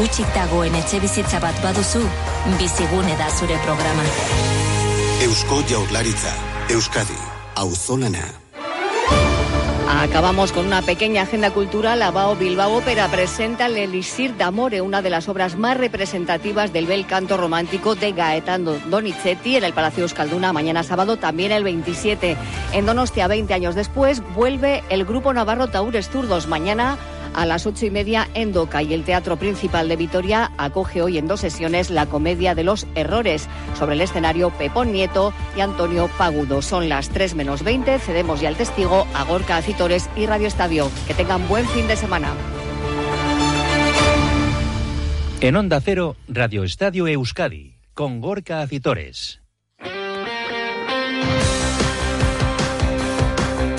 Utsik dagoen etxe bizitza bat baduzu, bizigune da zure programa. Eusko Jaurlaritza, Euskadi, Auzolana. Acabamos con una pequeña agenda cultural. Abao Bilbao Ópera presenta el Elixir d'Amore, una de las obras más representativas del bel canto romántico de Gaetano Donizetti en el Palacio Euskalduna mañana sábado, también el 27. En Donostia, 20 años después, vuelve el grupo navarro Taures Zurdos. Mañana a las ocho y media en Doca y el Teatro Principal de Vitoria acoge hoy en dos sesiones la comedia de los errores sobre el escenario Pepón Nieto y Antonio Pagudo. Son las tres menos veinte, cedemos ya el testigo a Gorka Acitores y Radio Estadio. Que tengan buen fin de semana. En Onda Cero, Radio Estadio Euskadi, con Gorka Acitores.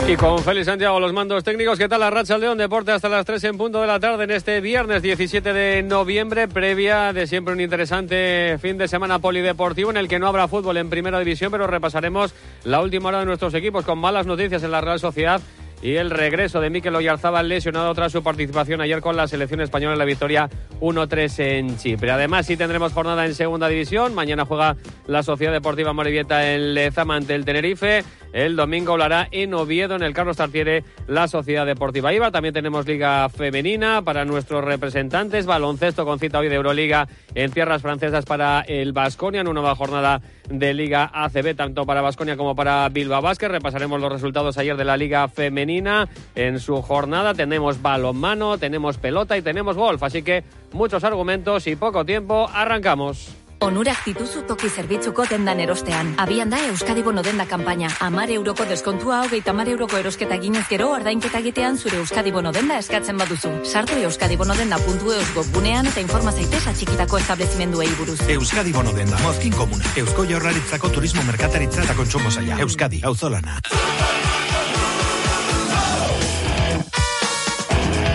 Y con Félix Santiago, los mandos técnicos. ¿Qué tal la racha León Deporte hasta las 3 en punto de la tarde en este viernes 17 de noviembre, previa de siempre un interesante fin de semana polideportivo en el que no habrá fútbol en primera división, pero repasaremos la última hora de nuestros equipos con malas noticias en la Real Sociedad y el regreso de Mikel Oyarzábal lesionado tras su participación ayer con la selección española en la victoria 1-3 en Chipre. Además, sí tendremos jornada en segunda división. Mañana juega la Sociedad Deportiva Morivieta en Lezama ante el Tenerife. El domingo hablará en Oviedo, en el Carlos Tartiere, la Sociedad Deportiva IVA. También tenemos Liga Femenina para nuestros representantes. Baloncesto con cita hoy de Euroliga en tierras francesas para el Vasconia en una nueva jornada de Liga ACB, tanto para Vasconia como para Bilbao Basket. Repasaremos los resultados ayer de la Liga Femenina. En su jornada tenemos balonmano, tenemos pelota y tenemos golf. Así que muchos argumentos y poco tiempo. Arrancamos. Onurak dituzu toki zerbitzuko dendan erostean. Abian da Euskadi Bono denda kanpaina. Amar euroko deskontua hogeita amar euroko erosketa ginez gero ordainketa egitean zure Euskadi Bono denda eskatzen baduzu. Sartu Euskadi Bono puntu eusko gunean eta informa zaitez atxikitako establezimenduei buruz. Euskadi Bono mozkin komuna. Eusko jaurlaritzako turismo merkataritza eta kontsumo zaila. Euskadi, auzolana.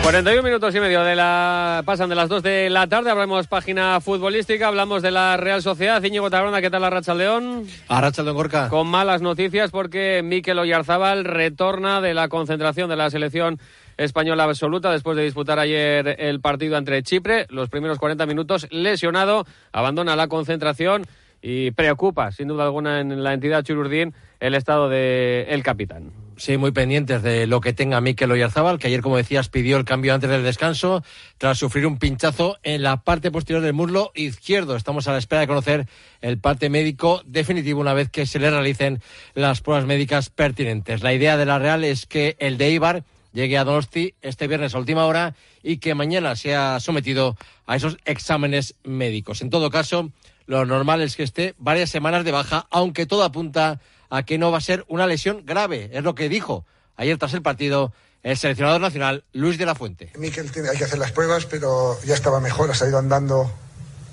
41 minutos y medio de la pasan de las 2 de la tarde, hablamos página futbolística, hablamos de la Real Sociedad. Íñigo Tabrona, ¿qué tal la Racha León? A Racha León Gorka. Con malas noticias porque Mikel Oyarzábal retorna de la concentración de la selección española absoluta después de disputar ayer el partido entre Chipre. Los primeros 40 minutos lesionado, abandona la concentración y preocupa, sin duda alguna, en la entidad Chururdín el estado del el capitán. Sí, muy pendientes de lo que tenga Mikel Oyarzábal, que ayer, como decías, pidió el cambio antes del descanso, tras sufrir un pinchazo en la parte posterior del muslo izquierdo. Estamos a la espera de conocer el parte médico definitivo una vez que se le realicen las pruebas médicas pertinentes. La idea de la Real es que el de Ibar llegue a Donosti este viernes a última hora y que mañana sea sometido a esos exámenes médicos. En todo caso, lo normal es que esté varias semanas de baja, aunque todo apunta a que no va a ser una lesión grave. Es lo que dijo ayer tras el partido el seleccionador nacional Luis de la Fuente. Miquel tiene, hay que hacer las pruebas, pero ya estaba mejor, ha salido andando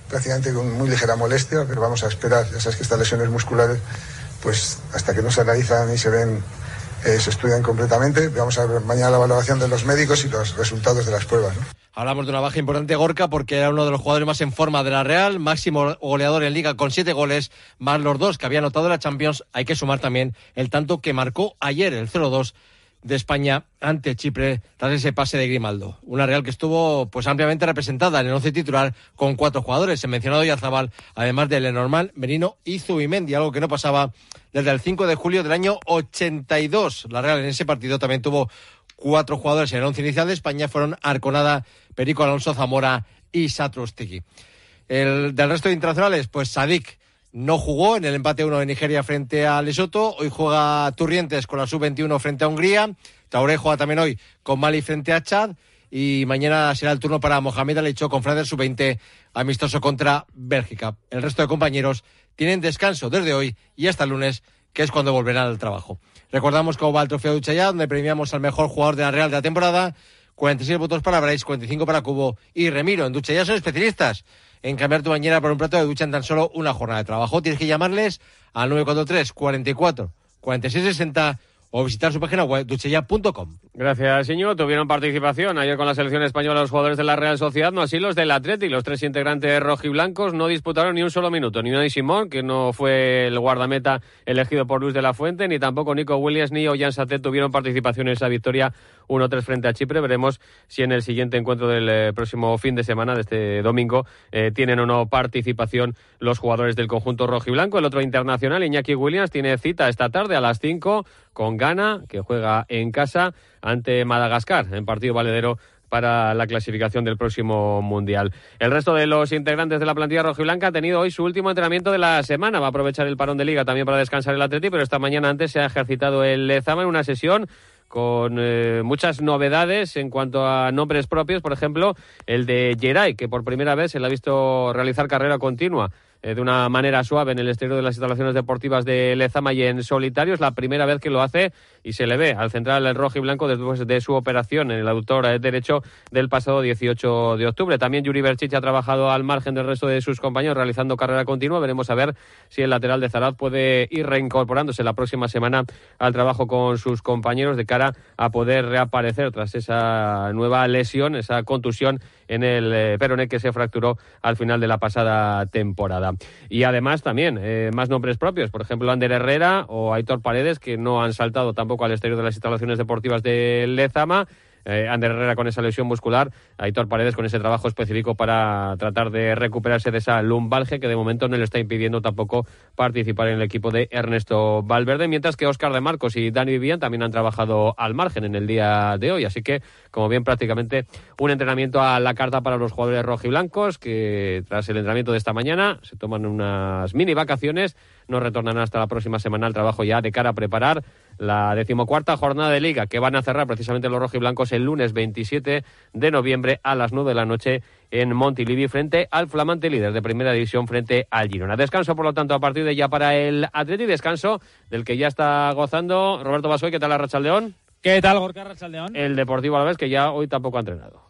prácticamente con muy ligera molestia, pero vamos a esperar. Ya sabes que estas lesiones musculares, pues hasta que no se analizan y se ven, se estudian completamente. Vamos a ver mañana la valoración de los médicos y los resultados de las pruebas. ¿no? Hablamos de una baja importante Gorka porque era uno de los jugadores más en forma de la Real, máximo goleador en liga con siete goles, más los dos que había anotado en la Champions. Hay que sumar también el tanto que marcó ayer el 0-2 de España ante Chipre tras ese pase de Grimaldo. Una Real que estuvo pues ampliamente representada en el once titular con cuatro jugadores, el mencionado Yazabal, además de Lenormand, Merino y Zubimendi, algo que no pasaba desde el 5 de julio del año 82. La Real en ese partido también tuvo cuatro jugadores en el once inicial de España, fueron Arconada, Perico Alonso, Zamora y Satrostegui. El del resto de internacionales, pues Sadik no jugó en el empate 1 de Nigeria frente a Lesoto. Hoy juega Turrientes con la sub-21 frente a Hungría. Tauré juega también hoy con Mali frente a Chad. Y mañana será el turno para Mohamed Alecho con Francia sub-20 amistoso contra Bélgica. El resto de compañeros tienen descanso desde hoy y hasta el lunes, que es cuando volverán al trabajo. Recordamos cómo va el trofeo de ya, donde premiamos al mejor jugador de la Real de la temporada. 46 votos para Bryce, 45 para Cubo y Remiro. En Ducha ya son especialistas en cambiar tu bañera por un plato de ducha en tan solo una jornada de trabajo. Tienes que llamarles al 943 44 46 60 o visitar su página web duchaya.com. Gracias, señor. Tuvieron participación ayer con la selección española los jugadores de la Real Sociedad, no así los del Atleti. Los tres integrantes rojiblancos no disputaron ni un solo minuto. Ni Unai Simón, que no fue el guardameta elegido por Luis de la Fuente, ni tampoco Nico Williams ni Ollán Satet tuvieron participación en esa victoria 1-3 frente a Chipre. Veremos si en el siguiente encuentro del eh, próximo fin de semana, de este domingo, eh, tienen o no participación los jugadores del conjunto rojiblanco. El otro internacional, Iñaki Williams, tiene cita esta tarde a las 5 con Ghana, que juega en casa ante Madagascar, en partido valedero para la clasificación del próximo Mundial. El resto de los integrantes de la plantilla rojiblanca ha tenido hoy su último entrenamiento de la semana. Va a aprovechar el parón de liga también para descansar el Atleti, pero esta mañana antes se ha ejercitado el Lezama en una sesión con eh, muchas novedades en cuanto a nombres propios, por ejemplo, el de Geray, que por primera vez se le ha visto realizar carrera continua de una manera suave en el exterior de las instalaciones deportivas de Lezama y en solitario. Es la primera vez que lo hace y se le ve al central el rojo y blanco después de su operación en el aductor eh, derecho del pasado 18 de octubre. También Yuri Berchich ha trabajado al margen del resto de sus compañeros realizando carrera continua. Veremos a ver si el lateral de Zaraz puede ir reincorporándose la próxima semana al trabajo con sus compañeros de cara a poder reaparecer tras esa nueva lesión, esa contusión en el eh, peroné que se fracturó al final de la pasada temporada. Y además también eh, más nombres propios, por ejemplo Ander Herrera o Aitor Paredes, que no han saltado tampoco al exterior de las instalaciones deportivas de Lezama eh, Ander Herrera con esa lesión muscular, Aitor Paredes con ese trabajo específico para tratar de recuperarse de esa lumbalgia que de momento no le está impidiendo tampoco participar en el equipo de Ernesto Valverde, mientras que Óscar de Marcos y Dani Vivian también han trabajado al margen en el día de hoy, así que como bien prácticamente un entrenamiento a la carta para los jugadores rojiblancos que tras el entrenamiento de esta mañana se toman unas mini vacaciones, no retornan hasta la próxima semana al trabajo ya de cara a preparar la decimocuarta jornada de liga que van a cerrar precisamente los rojiblancos el lunes 27 de noviembre a las 9 de la noche en Montilivi frente al flamante líder de primera división frente al Girona. Descanso, por lo tanto, a partir de ya para el Atleti, descanso del que ya está gozando Roberto Basoy. ¿Qué tal la Rachaldeón? ¿Qué tal, Gorka Rachaldeón? El Deportivo a la vez que ya hoy tampoco ha entrenado.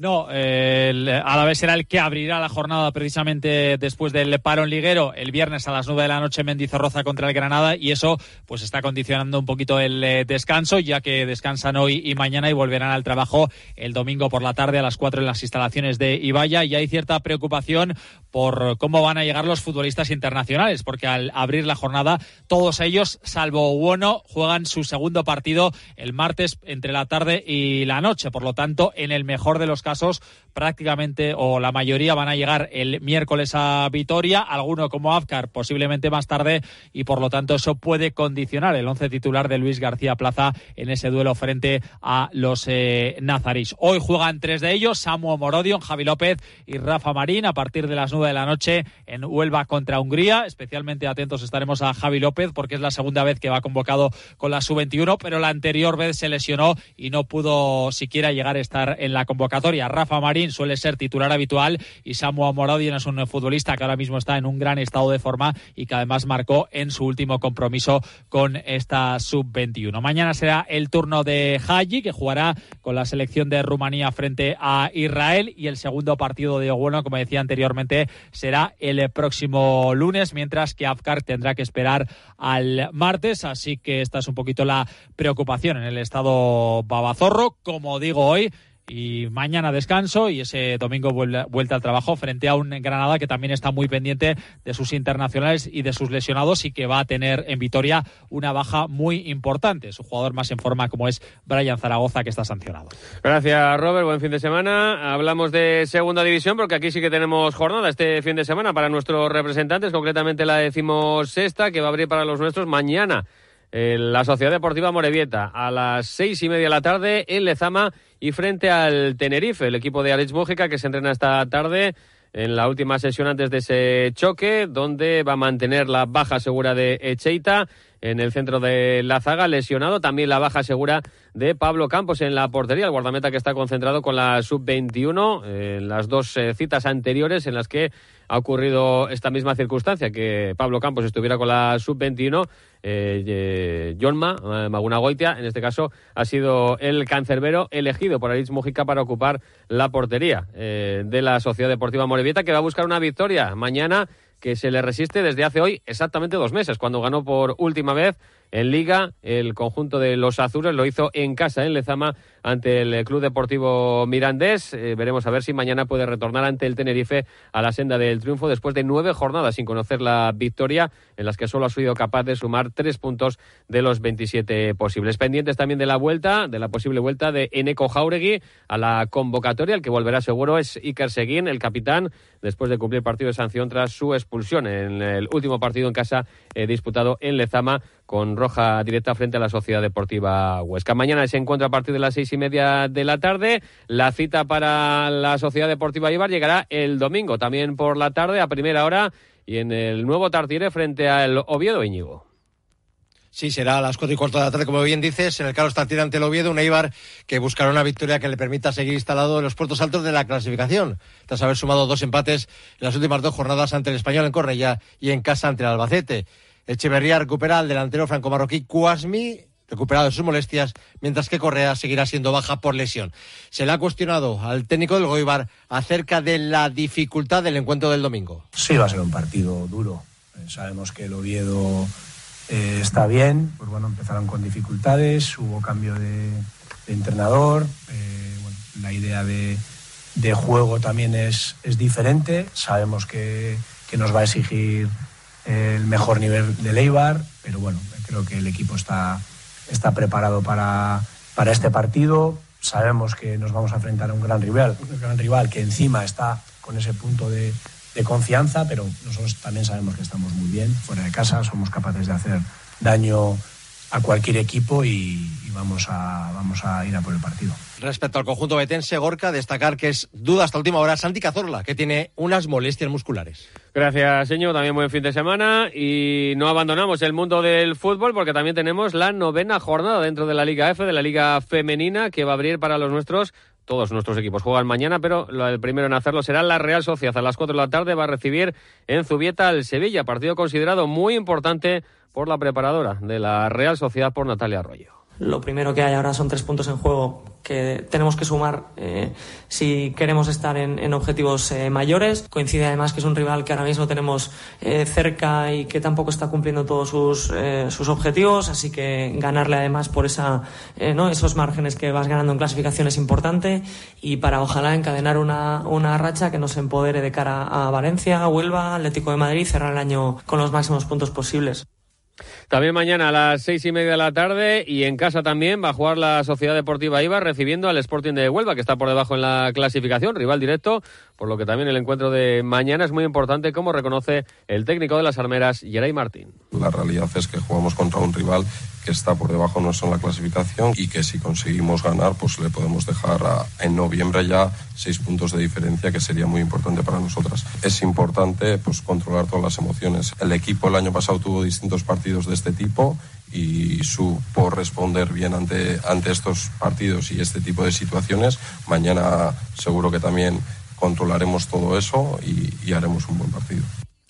No, el Alavés será el que abrirá la jornada precisamente después del parón liguero. El viernes a las 9 de la noche Mendizorroza contra el Granada y eso pues está condicionando un poquito el eh, descanso ya que descansan hoy y mañana y volverán al trabajo el domingo por la tarde a las 4 en las instalaciones de Ibaya. Y hay cierta preocupación por cómo van a llegar los futbolistas internacionales porque al abrir la jornada todos ellos salvo uno juegan su segundo partido el martes entre la tarde y la noche. Por lo tanto en el mejor de los casos prácticamente o la mayoría van a llegar el miércoles a Vitoria, alguno como Afkar posiblemente más tarde y por lo tanto eso puede condicionar el once titular de Luis García Plaza en ese duelo frente a los eh, nazarís. Hoy juegan tres de ellos, Samu Morodion, Javi López y Rafa Marín a partir de las nueve de la noche en Huelva contra Hungría. Especialmente atentos estaremos a Javi López porque es la segunda vez que va convocado con la sub-21, pero la anterior vez se lesionó y no pudo siquiera llegar a estar en la convocatoria. Rafa Marín suele ser titular habitual y Samu Amorodion es un futbolista que ahora mismo está en un gran estado de forma y que además marcó en su último compromiso con esta sub-21. Mañana será el turno de Haji, que jugará con la selección de Rumanía frente a Israel y el segundo partido de Ogueno, como decía anteriormente, será el próximo lunes, mientras que Afkar tendrá que esperar al martes, así que esta es un poquito la preocupación en el estado babazorro. Como digo hoy, y mañana descanso y ese domingo vuelta al trabajo frente a un Granada que también está muy pendiente de sus internacionales y de sus lesionados y que va a tener en Vitoria una baja muy importante. Su jugador más en forma como es Brian Zaragoza que está sancionado. Gracias Robert, buen fin de semana. Hablamos de segunda división porque aquí sí que tenemos jornada este fin de semana para nuestros representantes, concretamente la decimosexta que va a abrir para los nuestros mañana la Sociedad Deportiva Morevieta a las seis y media de la tarde en Lezama y frente al Tenerife, el equipo de Alex Mújica que se entrena esta tarde en la última sesión antes de ese choque, donde va a mantener la baja segura de Echeita en el centro de la zaga, lesionado. También la baja segura de Pablo Campos en la portería, el guardameta que está concentrado con la sub-21 en las dos eh, citas anteriores en las que ha ocurrido esta misma circunstancia, que Pablo Campos estuviera con la sub-21. Eh, Jonma, eh, Maguna Goitia, en este caso, ha sido el cancerbero elegido por Aritz Mujica para ocupar la portería eh, de la Sociedad Deportiva Morevieta, que va a buscar una victoria mañana que se le resiste desde hace hoy exactamente dos meses, cuando ganó por última vez en Liga. El conjunto de los azules lo hizo en casa, en Lezama, ante el Club Deportivo Mirandés. Eh, veremos a ver si mañana puede retornar ante el Tenerife a la senda del triunfo después de nueve jornadas sin conocer la victoria, en las que solo ha sido capaz de sumar tres puntos de los 27 posibles. Pendientes también de la vuelta, de la posible vuelta de Eneco Jauregui a la convocatoria. El que volverá seguro es Iker Seguín, el capitán, después de cumplir partido de sanción tras su expulsión en el último partido en casa eh, disputado en Lezama con roja directa frente a la Sociedad Deportiva Huesca. Mañana se encuentra a partir de las seis y media de la tarde. La cita para la Sociedad Deportiva Ibar llegará el domingo, también por la tarde, a primera hora, y en el nuevo Tartiere frente al Oviedo Íñigo. Sí, será a las cuatro y cuarto de la tarde, como bien dices, en el Carlos Tartiere ante el Oviedo, un Eibar que buscará una victoria que le permita seguir instalado en los puertos altos de la clasificación, tras haber sumado dos empates en las últimas dos jornadas ante el Español en Correia y en casa ante el Albacete. Echeverría recupera al delantero franco-marroquí Cuasmi, recuperado de sus molestias, mientras que Correa seguirá siendo baja por lesión. Se le ha cuestionado al técnico del Goibar acerca de la dificultad del encuentro del domingo. Sí, va a ser un partido duro. Eh, sabemos que el Oviedo eh, está bien, pues bueno, empezaron con dificultades, hubo cambio de, entrenador, eh, la idea de, juego también es, diferente, sabemos que nos va a exigir el mejor nivel de Leibar, pero bueno, creo que el equipo está, está preparado para, para este partido. Sabemos que nos vamos a enfrentar a un gran rival, un gran rival que encima está con ese punto de, de confianza, pero nosotros también sabemos que estamos muy bien fuera de casa, somos capaces de hacer daño a cualquier equipo y, y, vamos, a, vamos a ir a por el partido. Respecto al conjunto betense, Gorka, destacar que es duda hasta última hora Santi Cazorla, que tiene unas molestias musculares. Gracias, señor. También buen fin de semana. Y no abandonamos el mundo del fútbol porque también tenemos la novena jornada dentro de la Liga F, de la Liga Femenina, que va a abrir para los nuestros todos nuestros equipos juegan mañana, pero el primero en hacerlo será la Real Sociedad. A las 4 de la tarde va a recibir en Zubieta al Sevilla, partido considerado muy importante por la preparadora de la Real Sociedad, por Natalia Arroyo. Lo primero que hay ahora son tres puntos en juego que tenemos que sumar eh, si queremos estar en, objetivos eh, mayores. Coincide además que es un rival que ahora mismo tenemos eh, cerca y que tampoco está cumpliendo todos sus, sus objetivos, así que ganarle además por esa, ¿no? esos márgenes que vas ganando en clasificación es importante y para ojalá encadenar una, una racha que nos empodere de cara a Valencia, Huelva, Atlético de Madrid cerrar el año con los máximos puntos posibles. También mañana a las seis y media de la tarde y en casa también va a jugar la Sociedad Deportiva Ibar recibiendo al Sporting de Huelva, que está por debajo en la clasificación, rival directo, por lo que también el encuentro de mañana es muy importante, como reconoce el técnico de las armeras, Yeray Martín. La realidad es que jugamos contra un rival que está por debajo nuestro en la clasificación y que si conseguimos ganar, pues le podemos dejar en noviembre ya seis puntos de diferencia, que sería muy importante para nosotras. Es importante pues controlar todas las emociones. El equipo el año pasado tuvo distintos partidos de este tipo y supo responder bien ante, ante estos partidos y este tipo de situaciones. Mañana seguro que también controlaremos todo eso y haremos un buen partido.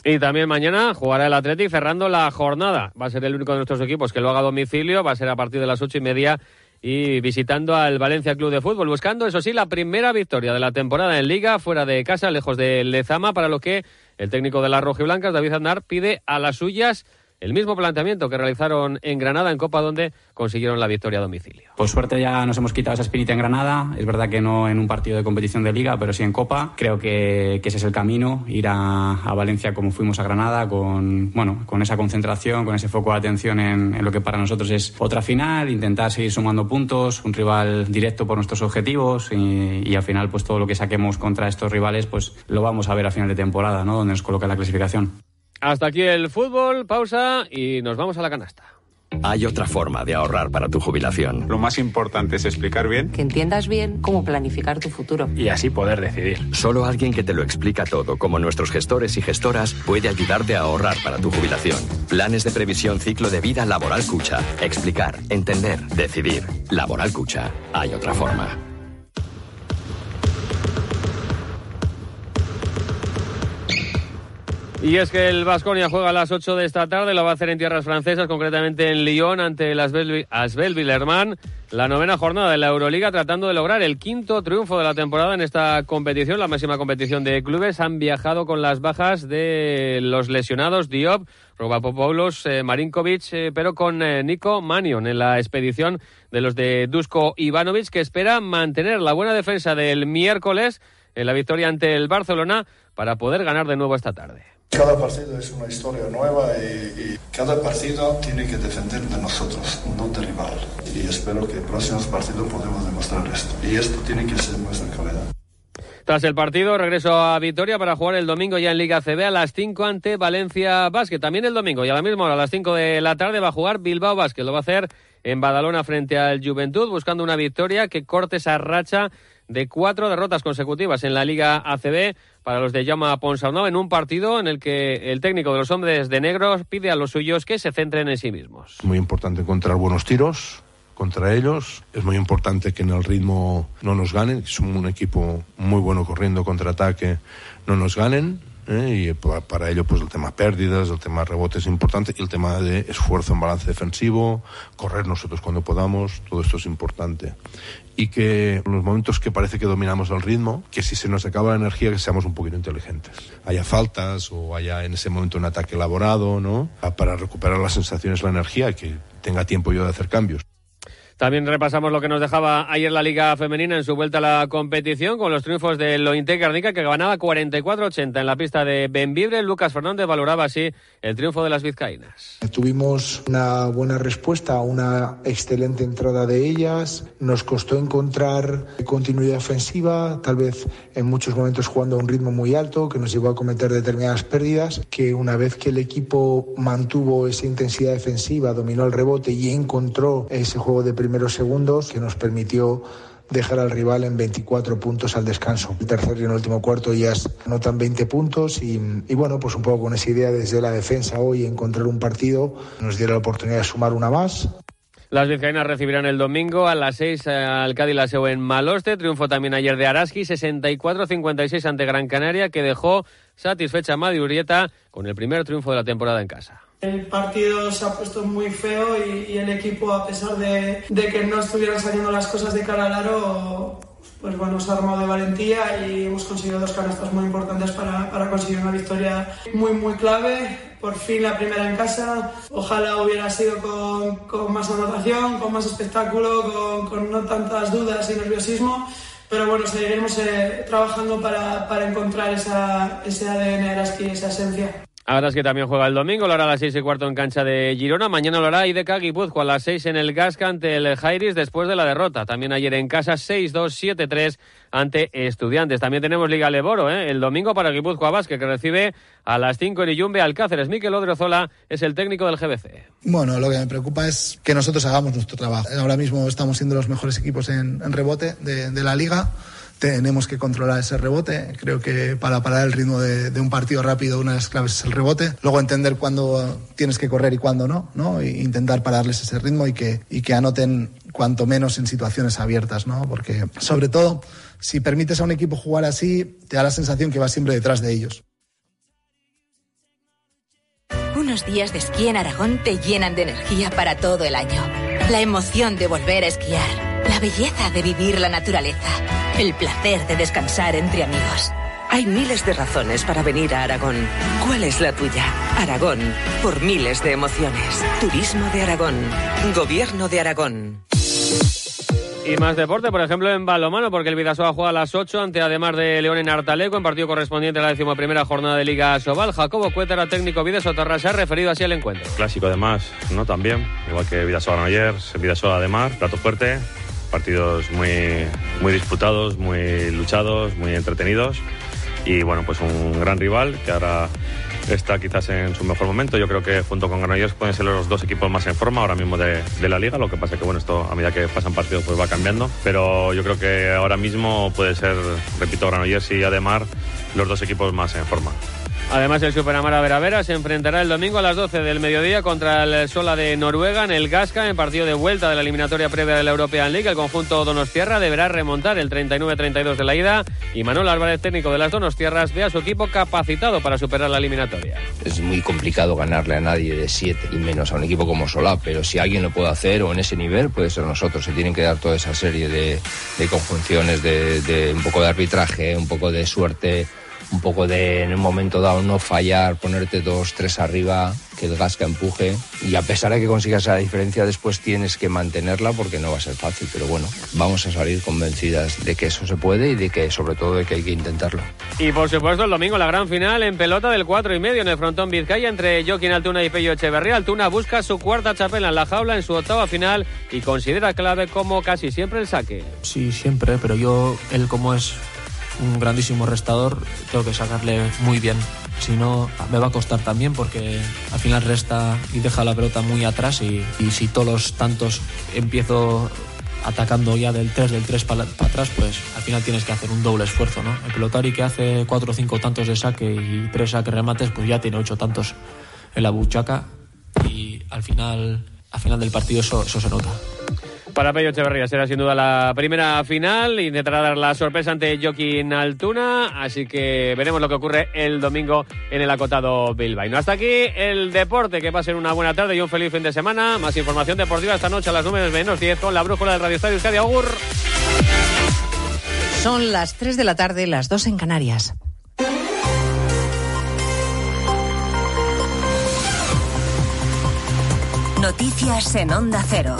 Y también mañana jugará el Athletic cerrando la jornada. Va a ser el único de nuestros equipos que lo haga a domicilio. Va a ser a partir de las ocho y media y visitando al Valencia Club de Fútbol, buscando, eso sí, la primera victoria de la temporada en Liga, fuera de casa, lejos de Lezama, para lo que el técnico de las rojiblancas, David Aznar, pide a las suyas el mismo planteamiento que realizaron en Granada, en Copa, donde consiguieron la victoria a domicilio. Por suerte ya nos hemos quitado esa espinita en Granada. Es verdad que no en un partido de competición de liga, pero sí en Copa. Creo que, ese es el camino, ir a, Valencia como fuimos a Granada, con, bueno, con esa concentración, con ese foco de atención en, en, lo que para nosotros es otra final, intentar seguir sumando puntos, un rival directo por nuestros objetivos y, y al final pues todo lo que saquemos contra estos rivales pues lo vamos a ver a final de temporada, ¿no? donde nos coloca la clasificación. Hasta aquí el fútbol, pausa y nos vamos a la canasta. Hay otra forma de ahorrar para tu jubilación. Lo más importante es explicar bien. Que entiendas bien cómo planificar tu futuro. Y así poder decidir. Solo alguien que te lo explica todo, como nuestros gestores y gestoras, puede ayudarte a ahorrar para tu jubilación. Planes de previsión ciclo de vida laboral Cucha. Explicar, entender, decidir. Laboral Cucha. Hay otra forma. Y es que el Vasconia juega a las 8 de esta tarde, lo va a hacer en tierras francesas, concretamente en Lyon, ante el Asbel, Villerman, la novena jornada de la Euroliga, tratando de lograr el quinto triunfo de la temporada en esta competición, la máxima competición de clubes. Han viajado con las bajas de los lesionados Diop, Robapopoulos, eh, Marinkovic, eh, pero con eh, Nico Manion en la expedición de los de Dusko Ivanovic, que espera mantener la buena defensa del miércoles en la victoria ante el Barcelona para poder ganar de nuevo esta tarde. Cada partido es una historia nueva y, cada partido tiene que defender de nosotros, no del rival. Y espero que en próximos partidos podamos demostrar esto. Y esto tiene que ser nuestra calidad. Tras el partido, regreso a Vitoria para jugar el domingo ya en Liga CB a las 5 ante Valencia Basket. También el domingo y a la misma hora, a las 5 de la tarde, va a jugar Bilbao Basket. Lo va a hacer en Badalona frente al Juventud, buscando una victoria que corte esa racha de cuatro derrotas consecutivas en la Liga ACB para los de Llama Ponsarnau en un partido en el que el técnico de los hombres de negros pide a los suyos que se centren en sí mismos. Muy importante encontrar buenos tiros contra ellos. Es muy importante que en el ritmo no nos ganen, somos un equipo muy bueno corriendo contraataque, no nos ganen. ¿Eh? Y para ello, pues el tema pérdidas, el tema rebotes es importante y el tema de esfuerzo en balance defensivo, correr nosotros cuando podamos, todo esto es importante y que en los momentos que parece que dominamos el ritmo, que si se nos acaba la energía, que seamos un poquito inteligentes. Haya faltas o haya en ese momento un ataque elaborado, ¿no? Para recuperar las sensaciones, la energía que tenga tiempo yo de hacer cambios. También repasamos lo que nos dejaba ayer la Liga Femenina en su vuelta a la competición con los triunfos de Lointe Garnica que ganaba 44-80 en la pista de Benvibre. Lucas Fernández valoraba así el triunfo de las vizcaínas. Tuvimos una buena respuesta, una excelente entrada de ellas. Nos costó encontrar continuidad ofensiva, tal vez en muchos momentos jugando a un ritmo muy alto que nos llevó a cometer determinadas pérdidas. Que una vez que el equipo mantuvo esa intensidad defensiva, dominó el rebote y encontró ese juego de primeros segundos que nos permitió dejar al rival en 24 puntos al descanso. El tercer y el último cuarto ya anotan 20 puntos y, y, bueno, pues un poco con esa idea desde la defensa hoy encontrar un partido nos diera la oportunidad de sumar una más. Las vizcaínas recibirán el domingo a las 6 al Cádiz Laseo en Maloste. Triunfo también ayer de Araski, 64-56 ante Gran Canaria, que dejó satisfecha a Madi Urieta con el primer triunfo de la temporada en casa. El partido se ha puesto muy feo y, el equipo, a pesar de, de, que no estuvieran saliendo las cosas de cara al aro, pues bueno, se ha armado de valentía y hemos conseguido dos canastas muy importantes para, conseguir una victoria muy, muy clave. Por fin la primera en casa. Ojalá hubiera sido con, más anotación, con más espectáculo, con, no tantas dudas y nerviosismo. Pero bueno, seguiremos eh, trabajando para, encontrar esa, ese ADN Araski, esa esencia. Ahora es que también juega el domingo, lo hará a las seis y cuarto en cancha de Girona. Mañana lo hará IDK Guipúzcoa a las seis en el Gasca ante el Jairis después de la derrota. También ayer en casa 6-2, 7-3 ante Estudiantes. También tenemos Liga Leboro, ¿eh? el domingo para Guipúzcoa Vázquez, que recibe a las 5 en Iyumbe Alcáceres. Miquel Odriozola es el técnico del GBC. Bueno, lo que me preocupa es que nosotros hagamos nuestro trabajo. Ahora mismo estamos siendo los mejores equipos en, rebote de la liga tenemos que controlar ese rebote. Creo que para parar el ritmo de, un partido rápido, una de las claves es el rebote. Luego entender cuándo tienes que correr y cuándo no, ¿no? Intentar pararles ese ritmo y que, y que anoten cuanto menos en situaciones abiertas, ¿no? Porque, sobre todo, si permites a un equipo jugar así, te da la sensación que vas siempre detrás de ellos. Unos días de esquí en Aragón te llenan de energía para todo el año. La emoción de volver a esquiar la belleza de vivir la naturaleza. El placer de descansar entre amigos. Hay miles de razones para venir a Aragón. ¿Cuál es la tuya? Aragón, por miles de emociones. Turismo de Aragón. Gobierno de Aragón. Y más deporte, por ejemplo, en balomano, porque el Vidasoa juega a las 8 ante además de León en Artaleco, en partido correspondiente a la decimoprimera jornada de Liga Sobal. Jacobo Cuétara, técnico Vidasoa se ha referido así al encuentro. Clásico además, ¿no? También, igual que Vidasoa ayer, Vidasoa de Mar, plato fuerte, partidos muy, muy disputados, muy luchados, muy entretenidos y bueno, pues un gran rival que ahora está quizás en su mejor momento. Yo creo que junto con Granollers pueden ser los dos equipos más en forma ahora mismo de, de, la liga. Lo que pasa es que bueno, esto a medida que pasan partidos pues va cambiando. Pero yo creo que ahora mismo puede ser, repito, Granollers y Ademar los dos equipos más en forma. Además, el Superamara Veravera se enfrentará el domingo a las 12 del mediodía contra el Sola de Noruega en el Gasca, en partido de vuelta de la eliminatoria previa de la European League. El conjunto Donostierra deberá remontar el 39-32 de la ida y Manuel Álvarez, técnico de las Donostierras, ve a su equipo capacitado para superar la eliminatoria. Es muy complicado ganarle a nadie de 7 y menos a un equipo como Solá, pero si alguien lo puede hacer o en ese nivel puede ser nosotros. Se tienen que dar toda esa serie de, conjunciones, de un poco de arbitraje, un poco de suerte, un poco de en un momento dado no fallar, ponerte dos, tres arriba, que el Gasca empuje y a pesar de que consigas esa diferencia después tienes que mantenerla porque no va a ser fácil, pero bueno, vamos a salir convencidas de que eso se puede y de que sobre todo de que hay que intentarlo. Y por supuesto el domingo la gran final en pelota del 4 y medio en el frontón Vizcaya entre Joaquín Altuna y Pello Echeverría. Altuna busca su cuarta chapela en la jaula en su octava final y considera clave como casi siempre el saque. Sí, siempre, pero yo, él como es un grandísimo restador, tengo que sacarle muy bien. Si no, me va a costar también porque al final resta y deja la pelota muy atrás y, y si todos los tantos empiezo atacando ya del 3, del 3 para atrás, pues al final tienes que hacer un doble esfuerzo, ¿no? El pelotari que hace 4 o 5 tantos de saque y 3 saques remates, pues ya tiene 8 tantos en la buchaca y al final, al final del partido eso, eso se nota. Para Pello Echeverría será sin duda la primera final. Intentará dar la sorpresa ante Joaquín Altuna. Así que veremos lo que ocurre el domingo en el acotado Bilbao. Hasta aquí el deporte. Que pasen una buena tarde y un feliz fin de semana. Más información deportiva esta noche a las 9 menos 10 con la brújula del Radio Estadio Euskadi Augur. Son las 3 de la tarde, las 2 en Canarias. Noticias en Onda Cero.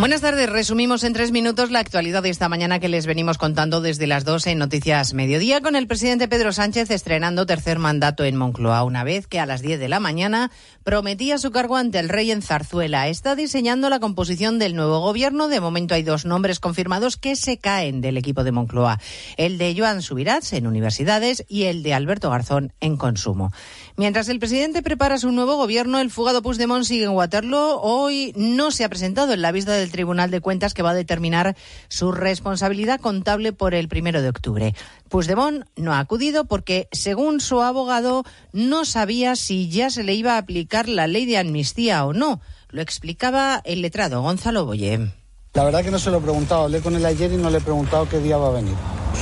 Buenas tardes. Resumimos en tres minutos la actualidad de esta mañana que les venimos contando desde las dos en Noticias Mediodía con el presidente Pedro Sánchez estrenando tercer mandato en Moncloa, una vez que a las 10 de la mañana prometía su cargo ante el rey en Zarzuela. Está diseñando la composición del nuevo gobierno. De momento hay dos nombres confirmados que se caen del equipo de Moncloa. El de Joan Subirats en universidades y el de Alberto Garzón en consumo. Mientras el presidente prepara su nuevo gobierno, el fugado Puigdemont sigue en Waterloo. Hoy no se ha presentado en la vista del Tribunal de Cuentas que va a determinar su responsabilidad contable por el primero de octubre. Puigdemont no ha acudido porque, según su abogado, no sabía si ya se le iba a aplicar la ley de amnistía o no. Lo explicaba el letrado Gonzalo Boye. La verdad que no se lo he preguntado. Hablé con él ayer y no le he preguntado qué día va a venir.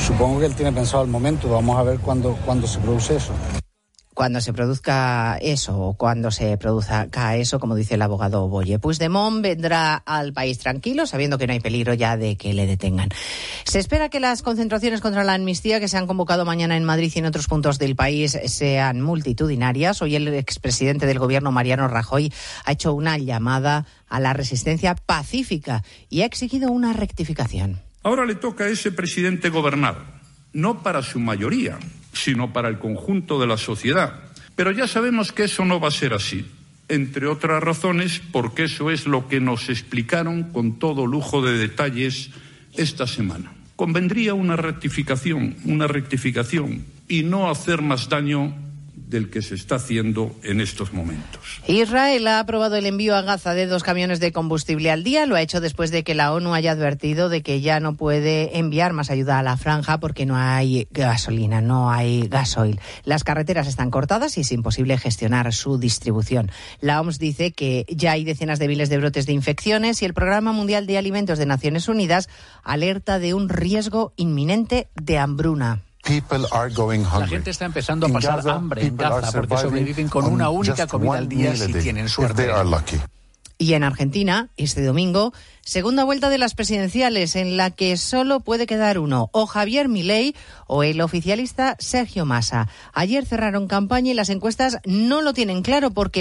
Supongo que él tiene pensado el momento. Vamos a ver cuándo, cuándo se produce eso cuando se produzca eso o cuando se produzca eso, como dice el abogado Boye. Puigdemont vendrá al país tranquilo, sabiendo que no hay peligro ya de que le detengan. Se espera que las concentraciones contra la amnistía que se han convocado mañana en Madrid y en otros puntos del país sean multitudinarias. Hoy el expresidente del gobierno, Mariano Rajoy, ha hecho una llamada a la resistencia pacífica y ha exigido una rectificación. Ahora le toca a ese presidente gobernar, no para su mayoría, sino para el conjunto de la sociedad. Pero ya sabemos que eso no va a ser así, entre otras razones porque eso es lo que nos explicaron con todo lujo de detalles esta semana. Convendría una rectificación, una rectificación y no hacer más daño del que se está haciendo en estos momentos. Israel ha aprobado el envío a Gaza de dos camiones de combustible al día. Lo ha hecho después de que la ONU haya advertido de que ya no puede enviar más ayuda a la franja porque no hay gasolina, no hay gasoil. Las carreteras están cortadas y es imposible gestionar su distribución. La OMS dice que ya hay decenas de miles de brotes de infecciones y el Programa Mundial de Alimentos de Naciones Unidas alerta de un riesgo inminente de hambruna. La gente está empezando a pasar hambre en Gaza porque sobreviven con una única comida al día si tienen suerte. Y en Argentina, este domingo, segunda vuelta de las presidenciales en la que solo puede quedar uno, o Javier Milei o el oficialista Sergio Massa. Ayer cerraron campaña y las encuestas no lo tienen claro porque